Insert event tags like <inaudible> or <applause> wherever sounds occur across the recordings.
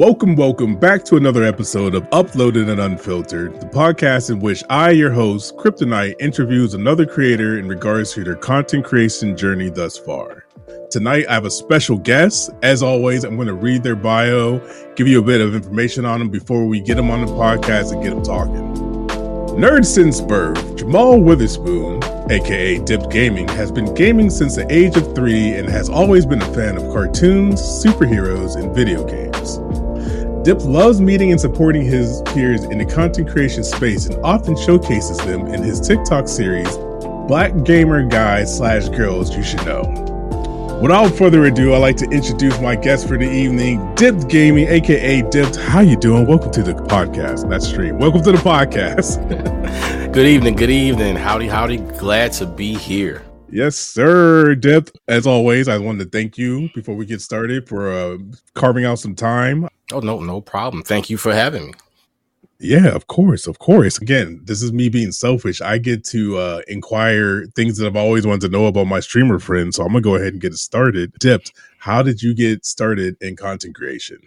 Welcome, welcome back to another episode of Uploaded and Unfiltered, the podcast in which I, your host, Kryptonite, interviews another creator in regards to their content creation journey thus far. Tonight, I have a special guest. As always, I'm going to read their bio, give you a bit of information on them before we get them on the podcast and get them talking. Nerd since birth, Jamal Witherspoon, aka Dipped Gaming, has been gaming since the age of three and has always been a fan of cartoons, superheroes, and video games. Dip loves meeting and supporting his peers in the content creation space and often showcases them in his TikTok series, Black Gamer Guys slash Girls You Should Know. Without further ado, I'd like to introduce my guest for the evening, Dipped Gaming, aka Dipped. How you doing? Welcome to the podcast, that stream. Welcome to the podcast. <laughs> good evening, good evening. Howdy, howdy. Glad to be here. Yes, sir. Dip. As always, I wanted to thank you before we get started for uh, carving out some time. Oh no, no problem. Thank you for having me. Yeah, of course, of course. Again, this is me being selfish. I get to uh, inquire things that I've always wanted to know about my streamer friends. So I'm gonna go ahead and get it started. Dipped. How did you get started in content creation?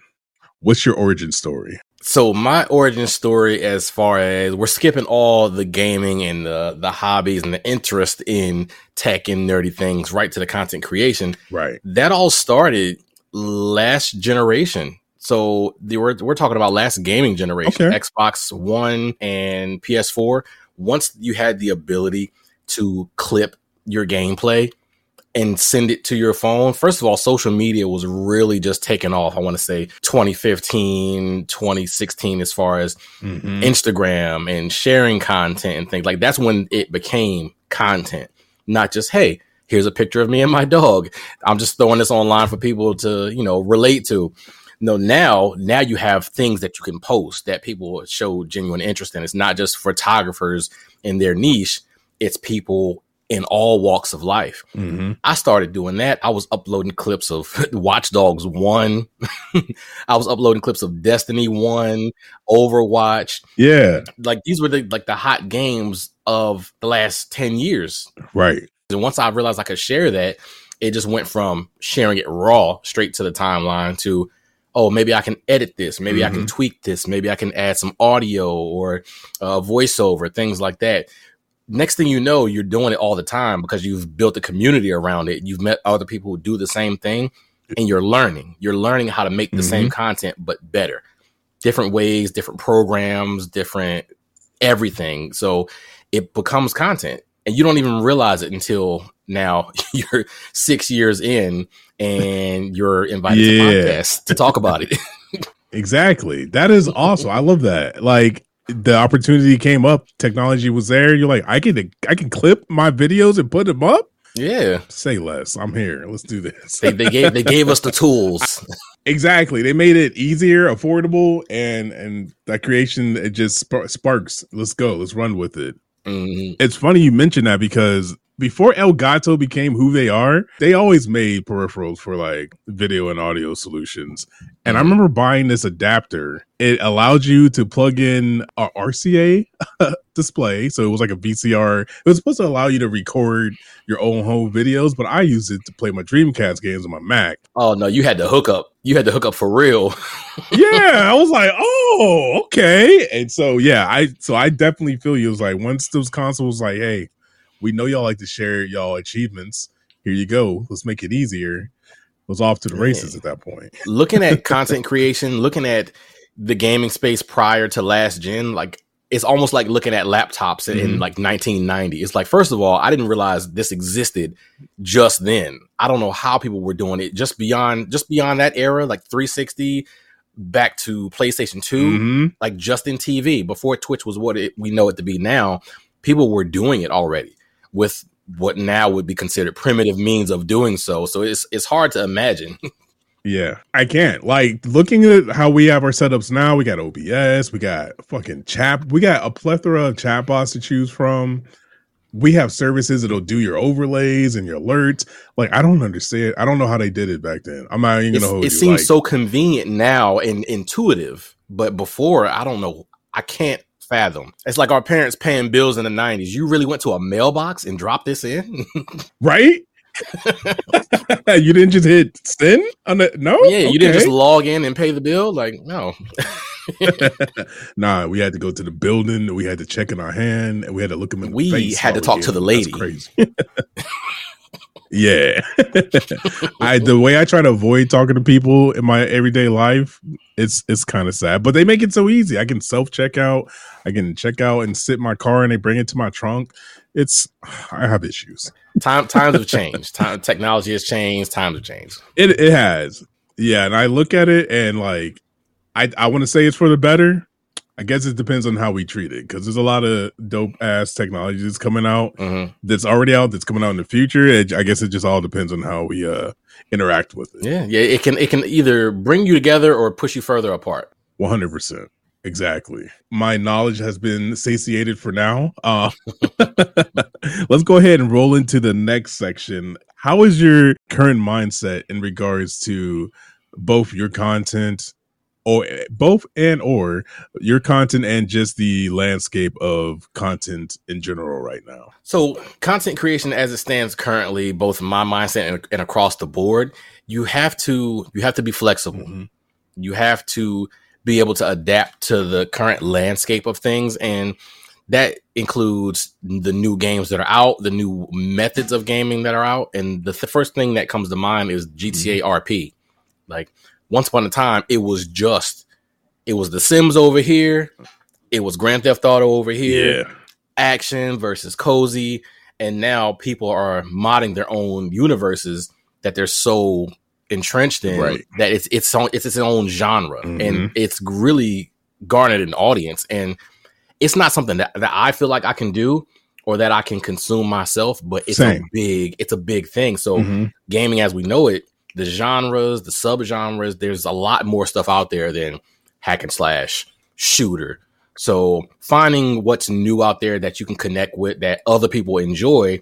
What's your origin story? So my origin story, as far as we're skipping all the gaming and the the hobbies and the interest in tech and nerdy things, right to the content creation. Right. That all started last generation. So the, we're we're talking about last gaming generation, okay. Xbox One and PS4. Once you had the ability to clip your gameplay and send it to your phone. First of all, social media was really just taking off. I want to say 2015, 2016, as far as mm-hmm. Instagram and sharing content and things like that's when it became content, not just, hey, here's a picture of me and my dog. I'm just throwing this online for people to, you know, relate to. No, now, now you have things that you can post that people show genuine interest in. It's not just photographers in their niche. It's people in all walks of life. Mm-hmm. I started doing that. I was uploading clips of <laughs> Watch Dogs 1. <laughs> I was uploading clips of Destiny 1, Overwatch. Yeah. Like these were the like the hot games of the last 10 years. Right. And once I realized I could share that, it just went from sharing it raw straight to the timeline to oh, maybe I can edit this, maybe mm-hmm. I can mm-hmm. tweak this, maybe I can add some audio or uh, voiceover, things like that next thing you know, you're doing it all the time because you've built a community around it. You've met other people who do the same thing and you're learning. You're learning how to make the mm-hmm. same content, but better. Different ways, different programs, different everything. So it becomes content and you don't even realize it until now <laughs> you're six years in and you're invited yeah. to podcast to talk about it. <laughs> exactly. That is awesome. I love that. Like the opportunity came up, technology was there. You're like, I can I can clip my videos and put them up. Yeah. Say less. I'm here. Let's do this. they, they gave they gave us the tools. <laughs> exactly. They made it easier, affordable, and and that creation it just sparks. Let's go. Let's run with it. Mm-hmm. It's funny you mentioned that because before Elgato became who they are, they always made peripherals for like video and audio solutions. And I mm-hmm. remember buying this adapter. It allowed you to plug in a RCA <laughs> display. So it was like a VCR. It was supposed to allow you to record your own home videos, but I used it to play my Dreamcast games on my Mac. Oh no, you had to hook up. You had to hook up for real. <laughs> yeah, I was like, oh, okay. And so yeah, I so I definitely feel you. It was like once those consoles like, hey, we know y'all like to share y'all achievements. Here you go. Let's make it easier. Was off to the races at that point. looking at <laughs> content creation, looking at the gaming space prior to last gen, like it's almost like looking at laptops in, mm-hmm. in like 1990. It's like, first of all, I didn't realize this existed just then. I don't know how people were doing it just beyond just beyond that era, like 360 back to PlayStation 2, mm-hmm. like just in TV before Twitch was what it, we know it to be now. People were doing it already with what now would be considered primitive means of doing so. So it's it's hard to imagine. <laughs> yeah, I can't. Like looking at how we have our setups now, we got OBS, we got fucking chat, we got a plethora of chatbots to choose from. We have services that'll do your overlays and your alerts. Like I don't understand. I don't know how they did it back then. I'm not even gonna hold It you. seems like, so convenient now and intuitive, but before I don't know. I can't fathom. It's like our parents paying bills in the 90s. You really went to a mailbox and dropped this in? <laughs> right? <laughs> you didn't just hit send on the no? Yeah, you okay. didn't just log in and pay the bill. Like, no. <laughs> nah, we had to go to the building. We had to check in our hand, and we had to look him in the we face. had to talk to the lady. That's crazy. yeah, I the way I try to avoid talking to people in my everyday life, it's it's kind of sad. But they make it so easy. I can self check out. I can check out and sit in my car, and they bring it to my trunk. It's <sighs> I have issues. Time times have <laughs> changed. Time technology has changed. Times have changed. It it has. Yeah, and I look at it and like I I want to say it's for the better. I guess it depends on how we treat it because there's a lot of dope ass technology that's coming out mm-hmm. that's already out that's coming out in the future. It, I guess it just all depends on how we uh interact with it. Yeah, yeah. It can it can either bring you together or push you further apart. One hundred percent. Exactly. My knowledge has been satiated for now. Uh, <laughs> let's go ahead and roll into the next section. How is your current mindset in regards to both your content or both and or your content and just the landscape of content in general right now? So, content creation as it stands currently, both my mindset and, and across the board, you have to you have to be flexible. Mm-hmm. You have to be able to adapt to the current landscape of things. And that includes the new games that are out, the new methods of gaming that are out. And the, th- first thing that comes to mind is GTA mm-hmm. RP. Like once upon a time, it was just, it was The Sims over here. It was Grand Theft Auto over here. Yeah. Action versus cozy. And now people are modding their own universes that they're so entrenched in right. that it's it's it's its own genre mm-hmm. and it's really garnered an audience and it's not something that, that I feel like I can do or that I can consume myself, but it's Same. a big it's a big thing. So mm-hmm. gaming as we know it, the genres, the subgenres, there's a lot more stuff out there than hack and slash shooter. So finding what's new out there that you can connect with that other people enjoy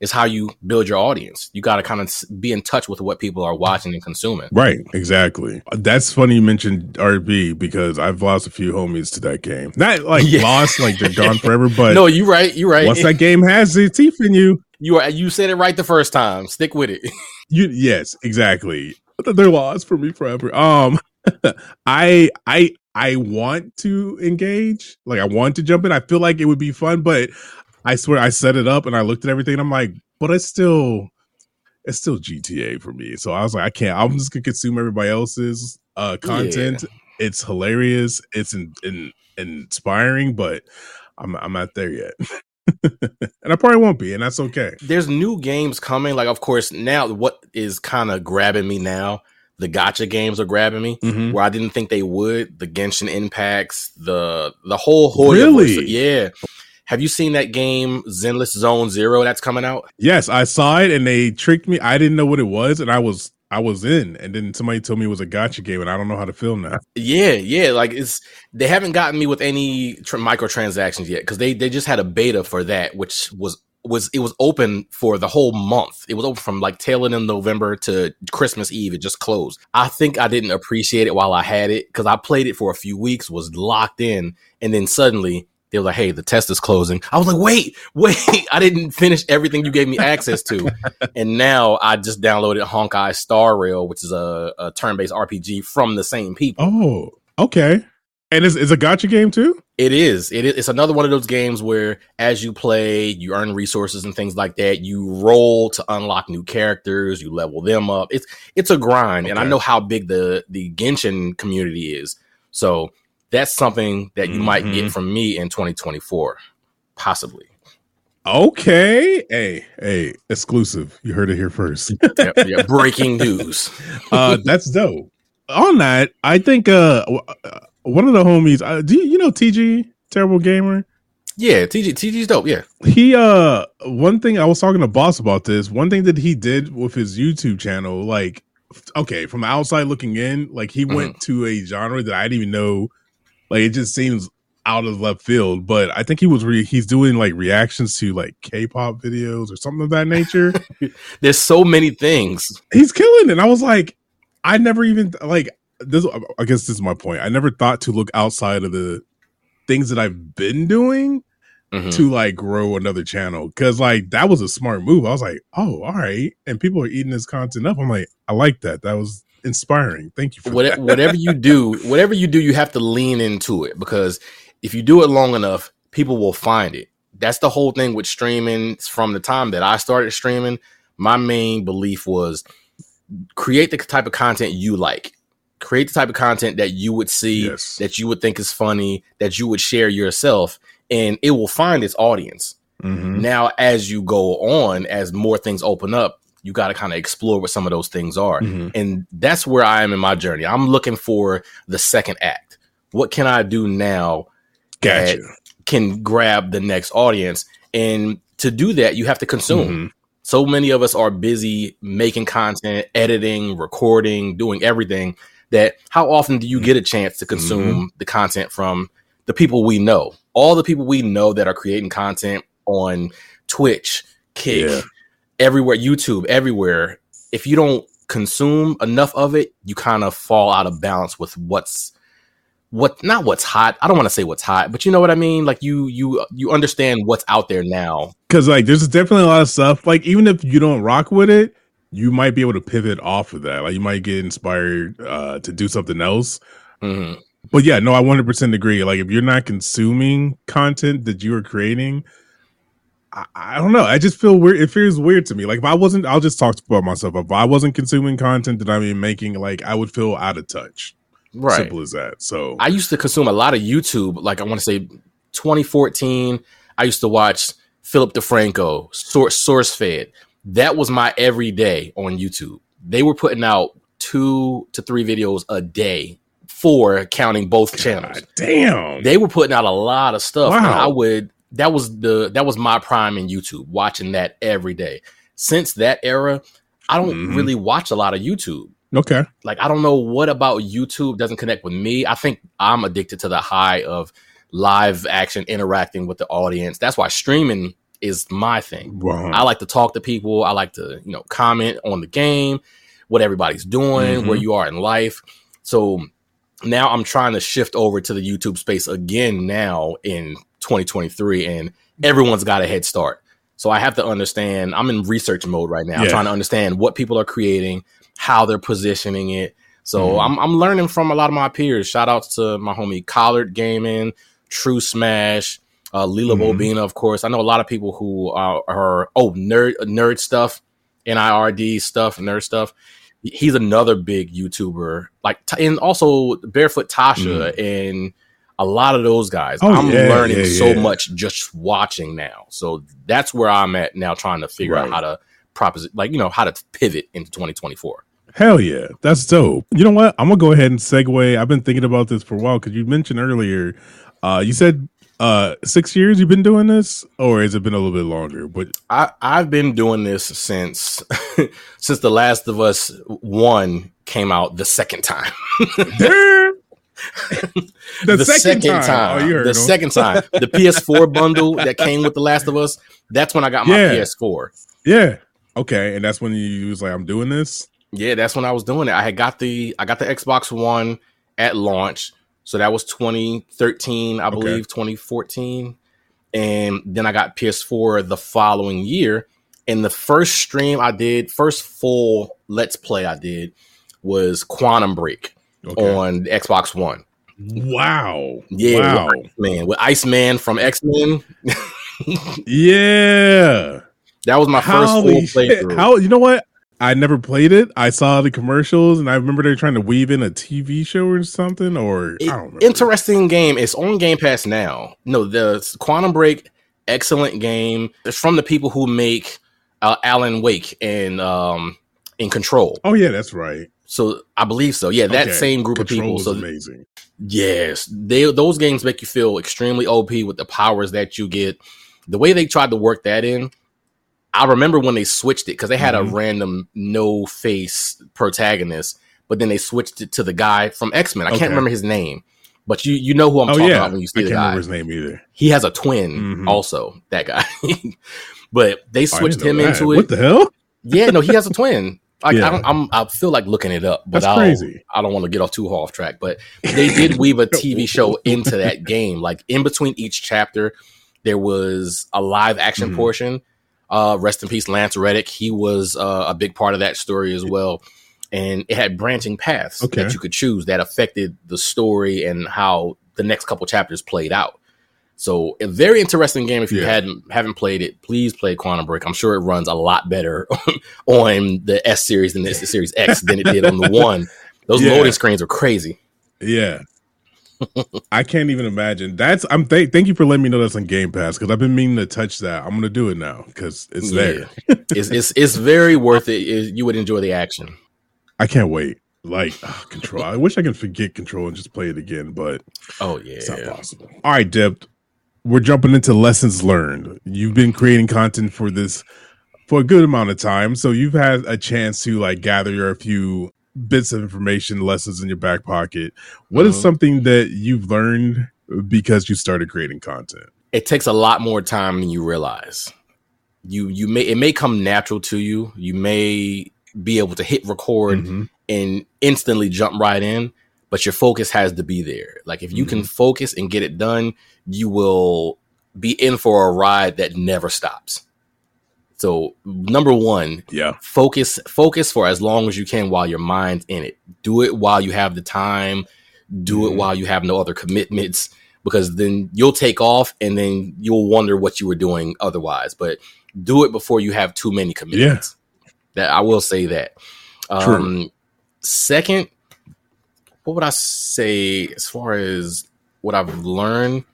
is how you build your audience. You got to kind of be in touch with what people are watching and consuming. Right, exactly. That's funny you mentioned RP because I've lost a few homies to that game. Not like yeah. lost, like they're gone <laughs> forever, but no, you're right, You're right. Once that game has the teeth in you, you are you said it right the first time. Stick with it. <laughs> you yes, exactly. They're lost for me forever. Um, <laughs> I I I want to engage. Like I want to jump in. I feel like it would be fun, but I swear I set it up and I looked at everything and I'm like, but it's still it's still GTA for me. So I was like, I can't. I'm just gonna consume everybody else's uh content. Yeah. It's hilarious. It's in, in, inspiring, but I'm I'm not there yet. <laughs> and I probably won't be, and that's okay. There's new games coming. Like, of course, now what is kind of grabbing me now the gacha games are grabbing me mm-hmm. where I didn't think they would. The Genshin Impacts, the the whole Hoya really, yeah. Have you seen that game Zenless Zone Zero that's coming out? Yes, I saw it and they tricked me. I didn't know what it was and I was I was in and then somebody told me it was a gacha game and I don't know how to feel now. Yeah, yeah, like it's they haven't gotten me with any tr- microtransactions yet cuz they they just had a beta for that which was was it was open for the whole month. It was open from like tail end of November to Christmas Eve. It just closed. I think I didn't appreciate it while I had it because I played it for a few weeks, was locked in, and then suddenly they were like, "Hey, the test is closing." I was like, "Wait, <laughs> wait! I didn't finish everything you gave me access to." <laughs> and now I just downloaded Honkai Star Rail, which is a, a turn-based RPG from the same people. Oh, okay. And it's, it's a gacha game too. It is. It is. It's another one of those games where, as you play, you earn resources and things like that. You roll to unlock new characters. You level them up. It's it's a grind, okay. and I know how big the the Genshin community is. So that's something that you mm-hmm. might get mm-hmm. from me in 2024, possibly. Okay. Hey, hey, exclusive. You heard it here first. <laughs> yeah, yeah, breaking news. <laughs> uh, that's dope. On that, I think uh, uh one of the homies, uh, do you, you know TG, Terrible Gamer? Yeah, TG TG's dope. Yeah. He uh one thing I was talking to boss about this, one thing that he did with his YouTube channel, like okay, from the outside looking in, like he mm-hmm. went to a genre that I didn't even know like it just seems out of left field. But I think he was re- he's doing like reactions to like K-pop videos or something of that nature. <laughs> There's so many things. He's killing it. I was like, I never even like this. I guess this is my point. I never thought to look outside of the things that I've been doing mm-hmm. to like grow another channel because like that was a smart move. I was like, oh, all right, and people are eating this content up. I'm like, I like that. That was inspiring. Thank you for whatever, whatever you do. <laughs> Whatever you do, you have to lean into it because if you do it long enough, people will find it. That's the whole thing with streaming. From the time that I started streaming, my main belief was create the type of content you like create the type of content that you would see yes. that you would think is funny that you would share yourself and it will find its audience. Mm-hmm. Now, as you go on, as more things open up, you got to kind of explore what some of those things are. Mm-hmm. And that's where I am in my journey. I'm looking for the second act. What can I do now gotcha. that can grab the next audience? And to do that, you have to consume. Mm-hmm. So many of us are busy making content, editing, recording, doing everything that how often do you get a chance to consume mm-hmm. the content from the people we know? all the people we know that are creating content on Twitch, Kick, yeah. Everywhere, YouTube, everywhere. If you don't consume enough of it, you kind of fall out of balance with what's what not what's hot. I don't want to say what's hot, but you know what I mean? Like you you you understand what's out there now. Cuz like there's definitely a lot of stuff like even if you don't rock with it, you might be able to pivot off of that. Like you might get inspired uh to do something else. Mm-hmm. But yeah, no, I 100% agree. Like, if you're not consuming content that you are creating, I, I, don't know. I just feel weird. It feels weird to me. Like, if I wasn't, I'll just talk about myself. If I wasn't consuming content that I'm even making, like, I would feel out of touch. Right. Simple as that. So, I used to consume a lot of YouTube. Like, I want to say 2014, I used to watch Philip DeFranco, Source, SourceFed. That was my everyday on YouTube. They were putting out two to three videos a day four counting both channels. God damn. They were putting out a lot of stuff. Wow. I would that was the that was my prime in YouTube, watching that every day. Since that era, I don't mm-hmm. really watch a lot of YouTube. Okay. Like I don't know what about YouTube doesn't connect with me. I think I'm addicted to the high of live action interacting with the audience. That's why streaming is my thing. Wow. I like to talk to people. I like to, you know, comment on the game, what everybody's doing, mm-hmm. where you are in life. So now I'm trying to shift over to the YouTube space again now in 2023, and everyone's got a head start. So I have to understand. I'm in research mode right now. Yeah. I'm trying to understand what people are creating, how they're positioning it. So mm-hmm. I'm, I'm learning from a lot of my peers. Shout outs to my homie Collard Gaming, True Smash, uh, Lila mm-hmm. Bobina, of course. I know a lot of people who are, are oh nerd nerd stuff, NIRD stuff, nerd stuff he's another big YouTuber. Like, and also Barefoot Tasha mm. and a lot of those guys. Oh, I'm yeah, learning yeah, so yeah. much just watching now. So that's where I'm at now, trying to figure right. out how to propose, like you know, how to pivot into 2024. Hell yeah, that's dope. You know what? I'm gonna go ahead and segue. I've been thinking about this for a while because you mentioned earlier. Uh, you said uh six years you've been doing this or has it been a little bit longer but i i've been doing this since <laughs> since the last of us one came out the second time <laughs> the, the, second, second time, time. Oh, the second time the ps4 bundle that came with the last of us that's when i got my yeah. ps4 yeah okay and that's when you was like i'm doing this yeah that's when i was doing it i had got the i got the xbox one at launch so that was 2013, I believe, 2014. And then I got PS4 the following year. And the first stream I did, first full Let's Play I did was Quantum Break okay. on Xbox One. Wow. Yeah. Wow. Man, with Iceman from X Men. <laughs> yeah. That was my first Holy full playthrough. How you know what? I never played it. I saw the commercials, and I remember they're trying to weave in a TV show or something. Or it, interesting game. It's on Game Pass now. No, the Quantum Break, excellent game. It's from the people who make uh, Alan Wake and um, in Control. Oh yeah, that's right. So I believe so. Yeah, that okay. same group Control of people. So amazing. Yes, they those games make you feel extremely OP with the powers that you get. The way they tried to work that in I remember when they switched it because they had mm-hmm. a random no face protagonist, but then they switched it to the guy from X Men. I okay. can't remember his name, but you you know who I'm oh, talking yeah. about when you see I the can't guy. Remember his name either. He has a twin, mm-hmm. also that guy. <laughs> but they oh, switched him that. into it. What the hell? yeah, no, he has a <laughs> twin. Like yeah. I don't, I'm, I feel like looking it up, but That's crazy. I don't want to get off too off track. But they did weave a TV show into that <laughs> game. Like in between each chapter, There was a live action mm-hmm. portion. Uh, rest in peace, Lance Reddick. He was uh, a big part of that story as well. And it had branching paths okay. that you could choose that affected the story and how the next couple chapters played out. So a very interesting game. If you yeah. hadn't haven't played it, please play Quantum Break. I'm sure it runs a lot better <laughs> on the S series than the, the Series X than it did on the one. Those yeah. loading screens are crazy. Yeah. I can't even imagine. That's I'm th- thank you for letting me know that's on Game Pass because I've been meaning to touch that. I'm gonna do it now because it's yeah. there. <laughs> it's, it's it's very worth it. it. You would enjoy the action. I can't wait. Like oh, control. I wish I could forget control and just play it again, but oh yeah, it's not possible. All right, Dip we're jumping into lessons learned. You've been creating content for this for a good amount of time, so you've had a chance to like gather your a few bits of information, lessons in your back pocket. What is uh-huh. something that you've learned because you started creating content? It takes a lot more time than you realize. You you may it may come natural to you. You may be able to hit record mm-hmm. and instantly jump right in, but your focus has to be there. Like if you mm-hmm. can focus and get it done, you will be in for a ride that never stops. So number one, yeah, focus focus for as long as you can while your mind's in it. Do it while you have the time. Do mm-hmm. it while you have no other commitments, because then you'll take off and then you'll wonder what you were doing otherwise. But do it before you have too many commitments. Yeah. That I will say that. True. Um, second, what would I say as far as what I've learned?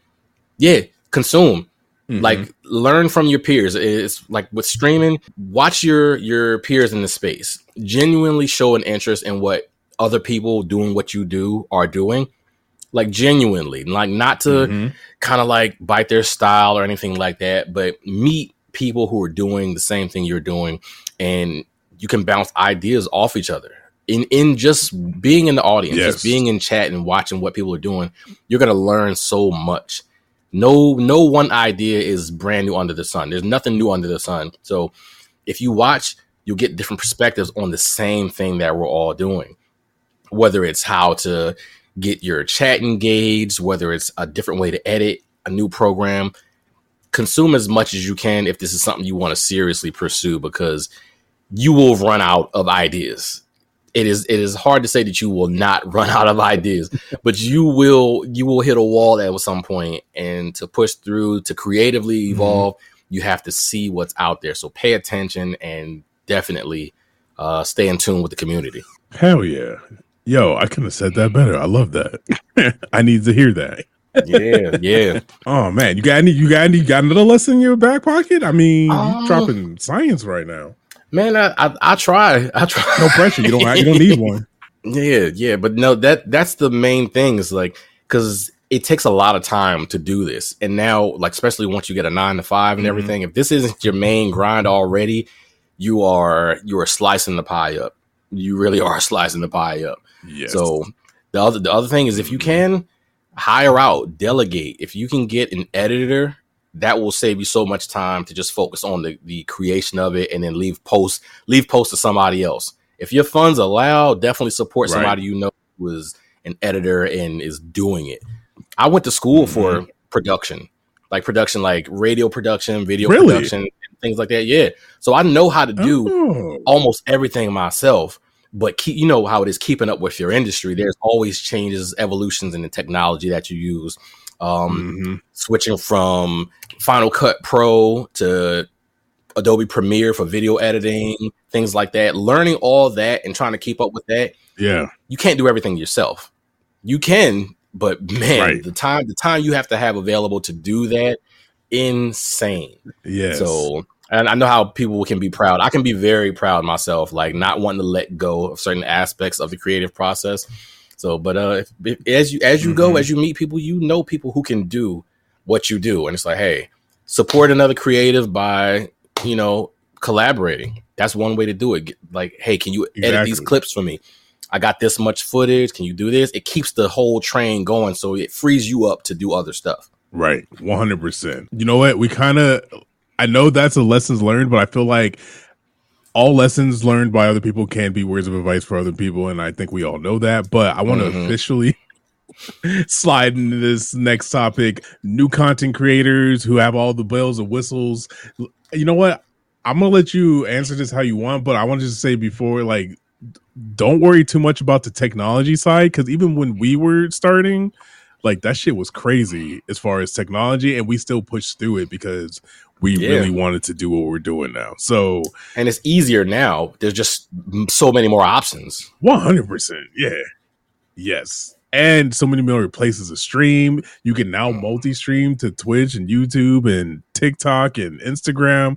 Yeah, consume. Mm-hmm. Like learn from your peers. It's like with streaming, watch your your peers in the space. Genuinely show an interest in what other people doing what you do are doing. Like genuinely, like not to mm-hmm. kind of like bite their style or anything like that, but meet people who are doing the same thing you're doing and you can bounce ideas off each other in in just being in the audience, yes. just being in chat and watching what people are doing, you're gonna learn so much. No, no one idea is brand new under the sun. There's nothing new under the sun. So if you watch, you'll get different perspectives on the same thing that we're all doing. Whether it's how to get your chat engaged, whether it's a different way to edit a new program, consume as much as you can if this is something you want to seriously pursue because you will run out of ideas it is it is hard to say that you will not <laughs> run out of ideas, but you will you will hit a wall at some point, and to push through to creatively mm-hmm. evolve, mm-hmm. you have to see what's out there. So pay attention and definitely uh, stay in tune with the community. Hell yeah, yo! I couldn't have said that better. I love that. <laughs> I need to hear that. yeah, yeah. <laughs> Oh man, you got any? You got any? You got another lesson in your back pocket? I mean, um, dropping science right now. Man, I, I, I try. I try. No pressure. You don't. Have, you don't need one. <laughs> Yeah, yeah, but no, that that's the main thing. Is like because it takes a lot of time to do this, and now, like especially once you get a nine to five and mm-hmm. everything, if this isn't your main grind already, you are you are slicing the pie up. You really are <laughs> slicing the pie up. Yes. So the other the other thing is if you mm-hmm. can hire out, delegate. If you can get an editor that will save you so much time to just focus on the, the creation of it and then leave post leave post to somebody else. If your funds allow, definitely support right. somebody you know who is an editor and is doing it. I went to school mm-hmm. for production, like production, like radio production, video really? production, things like that. Yeah, so I know how to do oh. almost everything myself. But keep, you know how it is keeping up with your industry. There's always changes, evolutions in the technology that you use um, mm-hmm. switching from Final Cut Pro to Adobe Premiere for video editing, things like that. Learning all that and trying to keep up with that. Yeah, you can't do everything yourself. You can, but man, right. the time the time you have to have available to do that, insane. Yeah. So and I know how people can be proud. I can be very proud myself, like not wanting to let go of certain aspects of the creative process. So, but uh, if, if, as you as you mm-hmm. go, as you meet people, you know people who can do what you do, and it's like, hey, support another creative by you know collaborating. That's one way to do it. Like, hey, can you exactly. edit these clips for me? I got this much footage. Can you do this? It keeps the whole train going, so it frees you up to do other stuff. Right, one hundred percent. You know what? We kind of, I know that's a lessons learned, but I feel like all lessons learned by other people can be words of advice for other people, and I think we all know that. But I want to mm-hmm. officially <laughs> slide into this next topic. New content creators who have all the bells and whistles. You know what? I'm gonna let you answer this how you want, but I want to just say before, like, don't worry too much about the technology side because even when we were starting, like that shit was crazy as far as technology, and we still pushed through it because we yeah. really wanted to do what we're doing now. So, and it's easier now. There's just so many more options. One hundred percent, yeah, yes, and so many more places to stream. You can now mm. multi-stream to Twitch and YouTube and TikTok and Instagram.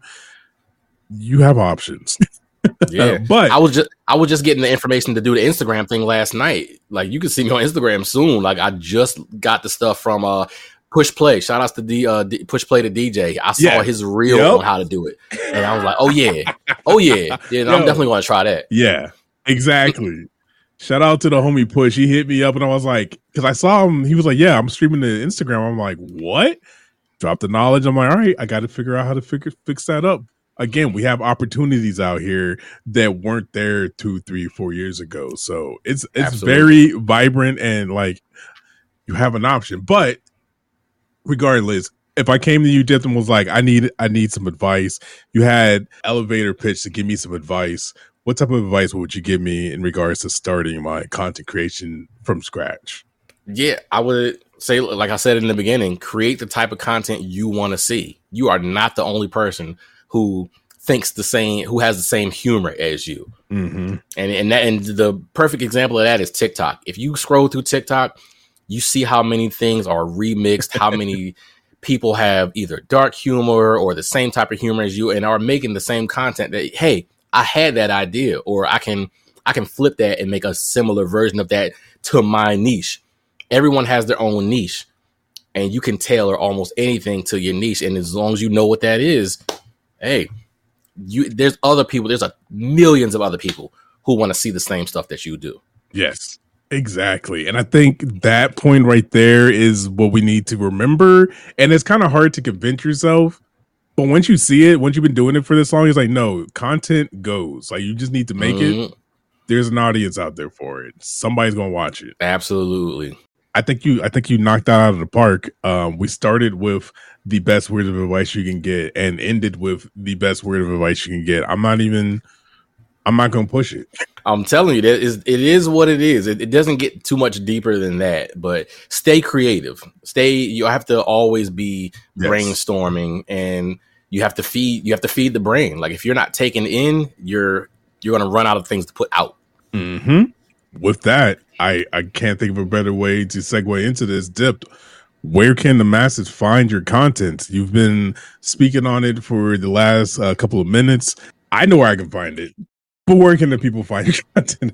You have options. <laughs> <laughs> Yeah, but I was just I was just getting the information to do the Instagram thing last night. Like you can see me on Instagram soon. Like I just got the stuff from uh Push Play. Shout outs to D, uh, D, Push Play to DJ. I saw yeah. his reel yep. on how to do it, and I was like, oh yeah, oh yeah, <laughs> yeah. I'm definitely going to try that. Yeah, exactly. Shout out to the homie Push. He hit me up, and I was like, because I saw him. He was like, yeah, I'm streaming to Instagram. I'm like, what? Drop the knowledge. I'm like, all right, I got to figure out how to figure fix that up again, we have opportunities out here that weren't there two, three, four years ago. So it's it's Absolutely. very vibrant and like you have an option. But regardless, if I came to you, Dip, and was like, I need I need some advice, you had elevator pitch to give me some advice. What type of advice would you give me in regards to starting my content creation from scratch? Yeah, I would say, like I said in the beginning, create the type of content you want to see. You are not the only person who thinks the same, who has the same humor as you. Mm-hmm. And and that and the perfect example of that is TikTok. If you scroll through TikTok, you see how many things are remixed, how <laughs> many people have either dark humor or the same type of humor as you, and are making the same content. That hey, I had that idea, or I can I can flip that and make a similar version of that to my niche. Everyone has their own niche, and you can tailor almost anything to your niche. And as long as you know what that is, hey, you there's other people, there's a millions of other people who want to see the same stuff that you do. Yes. Exactly. And I think that point right there is what we need to remember. And it's kind of hard to convince yourself. But once you see it, once you've been doing it for this long, it's like, no, content goes. Like you just need to make mm-hmm. it. There's an audience out there for it. Somebody's gonna watch it. Absolutely. I think you I think you knocked that out of the park. Um, we started with the best word of advice you can get and ended with the best word of advice you can get. I'm not even I'm not gonna push it. I'm telling you that is it is what it is. It, it, doesn't get too much deeper than that. But stay creative. Stay. You have to always be yes. brainstorming, and you have to feed. You have to feed the brain. Like if you're not taking in, you're you're gonna run out of things to put out. Hmm. With that, I I can't think of a better way to segue into this. Dipped where can the masses find your content? You've been speaking on it for the last uh, couple of minutes. I know where I can find it, but where can the people find your <laughs> content?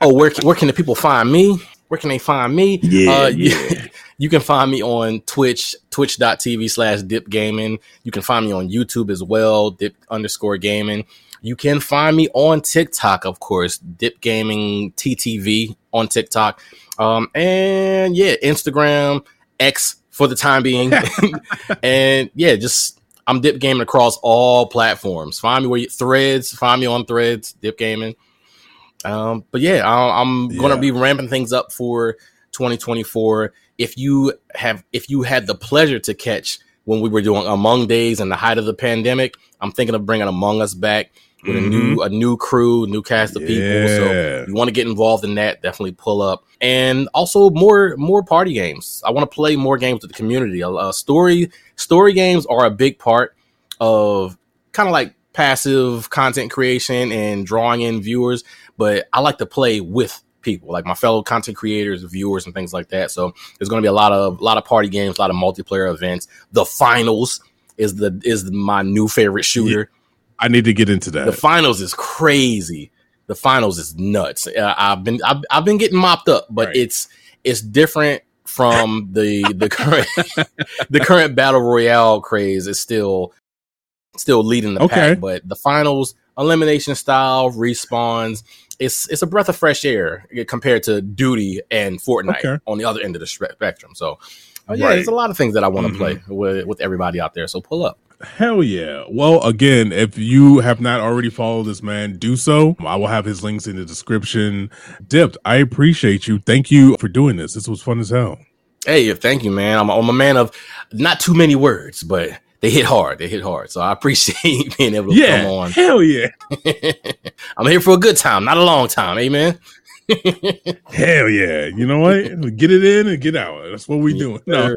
oh, where where can the people find me? Where can they find me? Yeah, uh, yeah. <laughs> You, can find me on Twitch, twitch.tv slash dip gaming. You can find me on YouTube as well, dip underscore gaming. You can find me on TikTok, of course, Dip Gaming TTV on TikTok. Um, and yeah, Instagram, X for the time being. <laughs> and yeah, just I'm Dip Gaming across all platforms. Find me where you threads, find me on threads, Dip Gaming. Um, but yeah, I, am yeah. gonna be ramping things up for 2024. If you have if you had the pleasure to catch when we were doing Among Days and the height of the pandemic, I'm thinking of bringing Among Us back with mm-hmm. a new a new crew, new cast of yeah. people. So if you want to get involved in that, definitely pull up. And also more more party games. I want to play more games with the community. Uh, story story games are a big part of kind of like passive content creation and drawing in viewers, but I like to play with people, like my fellow content creators, viewers, and things like that. So there's going to be a lot of a lot of party games, a lot of multiplayer events. The finals is the is my new favorite shooter. I need to get into that. The finals is crazy. The finals is nuts. Uh, I've been I've, I've, been getting mopped up, but right. it's it's different from the the current <laughs> the current battle royale craze is still still leading the okay. pack. But the finals elimination style respawns. It's it's a breath of fresh air compared to Duty and Fortnite okay. on the other end of the spectrum. So, uh, yeah, right. there's a lot of things that I want to mm-hmm. play with with everybody out there. So pull up. Hell yeah. Well, again, if you have not already followed this man, do so. I will have his links in the description. Dipped, I appreciate you. Thank you for doing this. This was fun as hell. Hey, thank you, man. I'm, I'm a man of not too many words, but they hit hard. They hit hard. So I appreciate <laughs> being able to yeah, come on. Hell yeah. <laughs> I'm here for a good time, not a long time. Amen. Hell yeah. You know what? Get it in and get out. That's what we doing. No.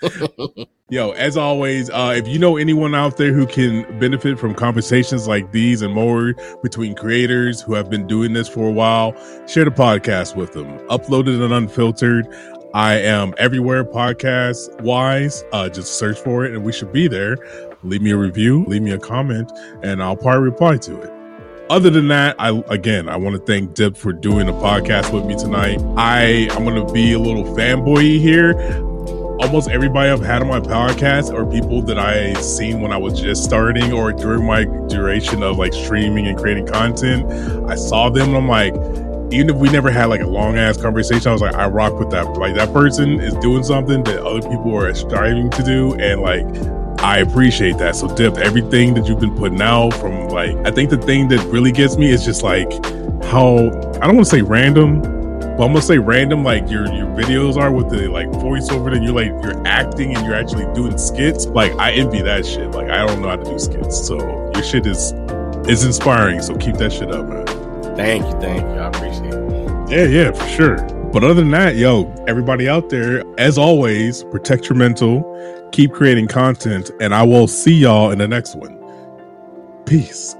<laughs> Yo, as always, uh, if you know anyone out there who can benefit from conversations like these and more between creators who have been doing this for a while, share the podcast with them. Uploaded and unfiltered. I am everywhere podcast wise. Uh, just search for it and we should be there. Leave me a review, leave me a comment, and I'll probably reply to it other than that, I again I want to thank Dip for doing the podcast with me tonight. I I'm gonna be a little fanboy here. Almost everybody I've had on my podcast are people that I seen when I was just starting or during my duration of like streaming and creating content. I saw them and I'm like, even if we never had like a long ass conversation, I was like, I rock with that. Like that person is doing something that other people are striving to do, and like I appreciate that. So, Dip, everything that you've been putting out from like, I think the thing that really gets me is just like how I don't want to say random, but I'm gonna say random. Like your your videos are with the like voiceover, and you're like you're acting and you're actually doing skits. Like I envy that shit. Like I don't know how to do skits, so your shit is is inspiring. So keep that shit up, man. Thank you, thank you. I appreciate it. Yeah, yeah, for sure. But other than that, yo, everybody out there, as always, protect your mental, keep creating content, and I will see y'all in the next one. Peace.